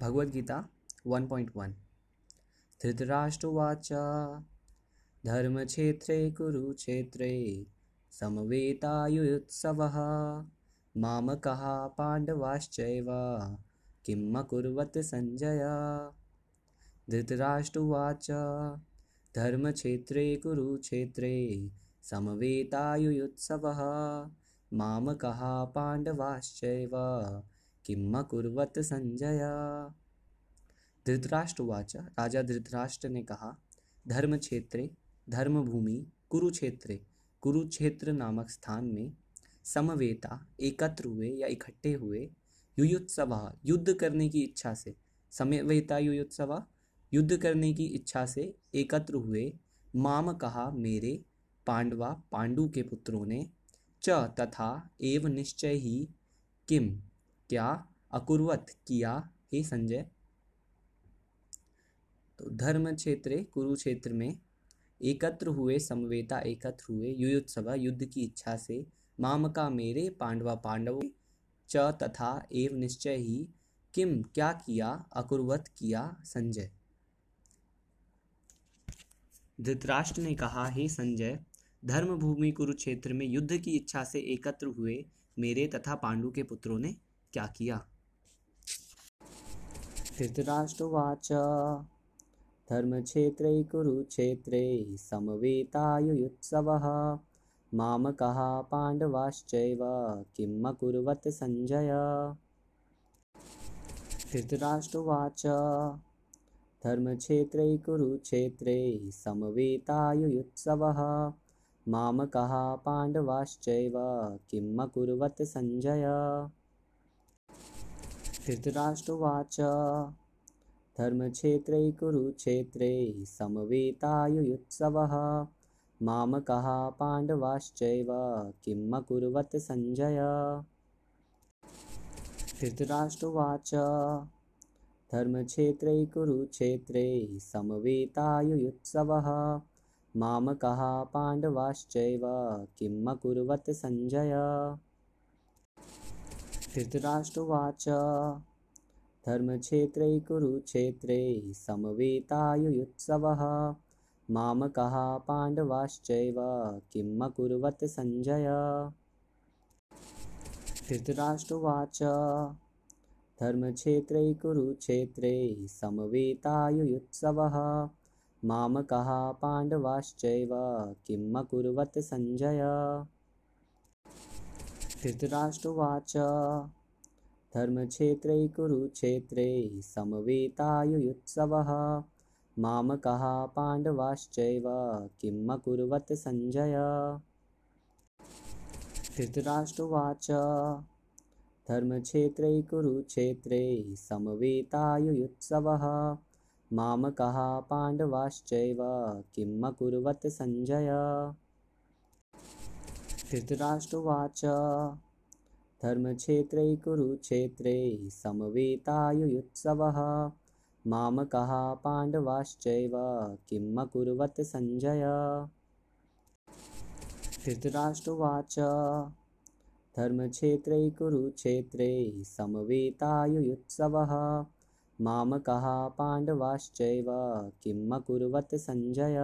भगवद्गीता 1.1 धृतराष्ट्रवाच, धर्मक्षेत्रे कुरुक्षेत्रे समवेतायुत्सवः मामकः पाण्डवाश्चैव किम् अकुर्वत् सञ्जय। धृतराष्ट्रवाच, धर्मक्षेत्रे कुरुक्षेत्रे समवेतायुत्सवः मामकः पाण्डवाश्चैव किम् अकुर्वत् संजय। धृतराष्ट्रवाच, राजा धृतराष्ट्र ने कहा धर्म क्षेत्रे धर्मभूमि, कुरुक्षेत्रे, कुरुक्षेत्र नामक स्थान में समवेता, एकत्र हुए या इकट्ठे हुए युयुत्सवा, युद्ध करने की इच्छा से, समवेता युयुत्सवा, युद्ध करने की इच्छा से एकत्र हुए माम कहा, मेरे पांडवा पांडु के पुत्रों ने, च तथा एव निश्चय ही किम क्या अकुर्वत किया? हे संजय। तो धर्म क्षेत्र कुरुक्षेत्र में एकत्र हुए, समवेता एकत्र हुए युयुत्सभा युद्ध की इच्छा से मामका मेरे पांडवा पांडव च तथा एव निश्चय ही किम, क्या किया, अकुर्वत किया? संजय। धृतराष्ट्र ने कहा, हे संजय, धर्मभूमि कुरुक्षेत्र में युद्ध की इच्छा से एकत्र हुए मेरे तथा पांडु के पुत्रों ने क्या किया? धृतराष्ट्रवाच। धर्मक्षेत्रे कुरुक्षेत्रे समवेतायुत्सवः मामकः पाण्डवाश्चैव किम् अकुर्वत् सञ्जय? धृतराष्ट्रवाच। धर्मक्षेत्रे कुरुक्षेत्रे समवेतायुत्सवः मामकः पाण्डवाश्चैव किम् अकुर्वत् सञ्जय? धृतराष्ट्रवाच। धर्मक्षेत्रे कुरुक्षेत्रे समवेतायुत्सवः मामकः पाण्डवाश्चैव किम् अकुर्वत् सञ्जय। धृतराष्ट्रवाच। धर्मक्षेत्रे कुरुक्षेत्रे समवेतायुत्सवः मामकः पाण्डवाश्चैव किम् अकुर्वत् सञ्जय धृतराष्ट्रवाच। धर्मक्षेत्रे कुरुक्षेत्रे समवेतायुत्सवः मामकः पाण्डवाश्चैव किम् अकुर्वत् सञ्जय। धृतराष्ट्रवाच। धर्मक्षेत्रे कुरुक्षेत्रे समवेतायुत्सवः मामकः पाण्डवाश्चैव किम् अकुर्वत् सञ्जय धृतराष्ट्रवाच। धर्मक्षेत्रे कुरुक्षेत्रे समवेतायुत्सवः मामकः पाण्डवाश्चैव किम् अकुर्वत् सञ्जय। धृतराष्ट्रवाच। धर्मक्षेत्रे कुरुक्षेत्रे समवेतायुत्सवः मामकः पाण्डवाश्चैव किम् अकुर्वत् सञ्जय धृतराष्ट्रवाच धर्मक्षेत्रे कुरुक्षेत्रे समवेतायुत्सवः मामकः पाण्डवाश्चैव किम् अकुर्वत् सञ्जय। धृतराष्ट्रवाच धर्मक्षेत्रे कुरुक्षेत्रे समवेतायुत्सवः मामकः पाण्डवाश्चैव किम् अकुर्वत् सञ्जय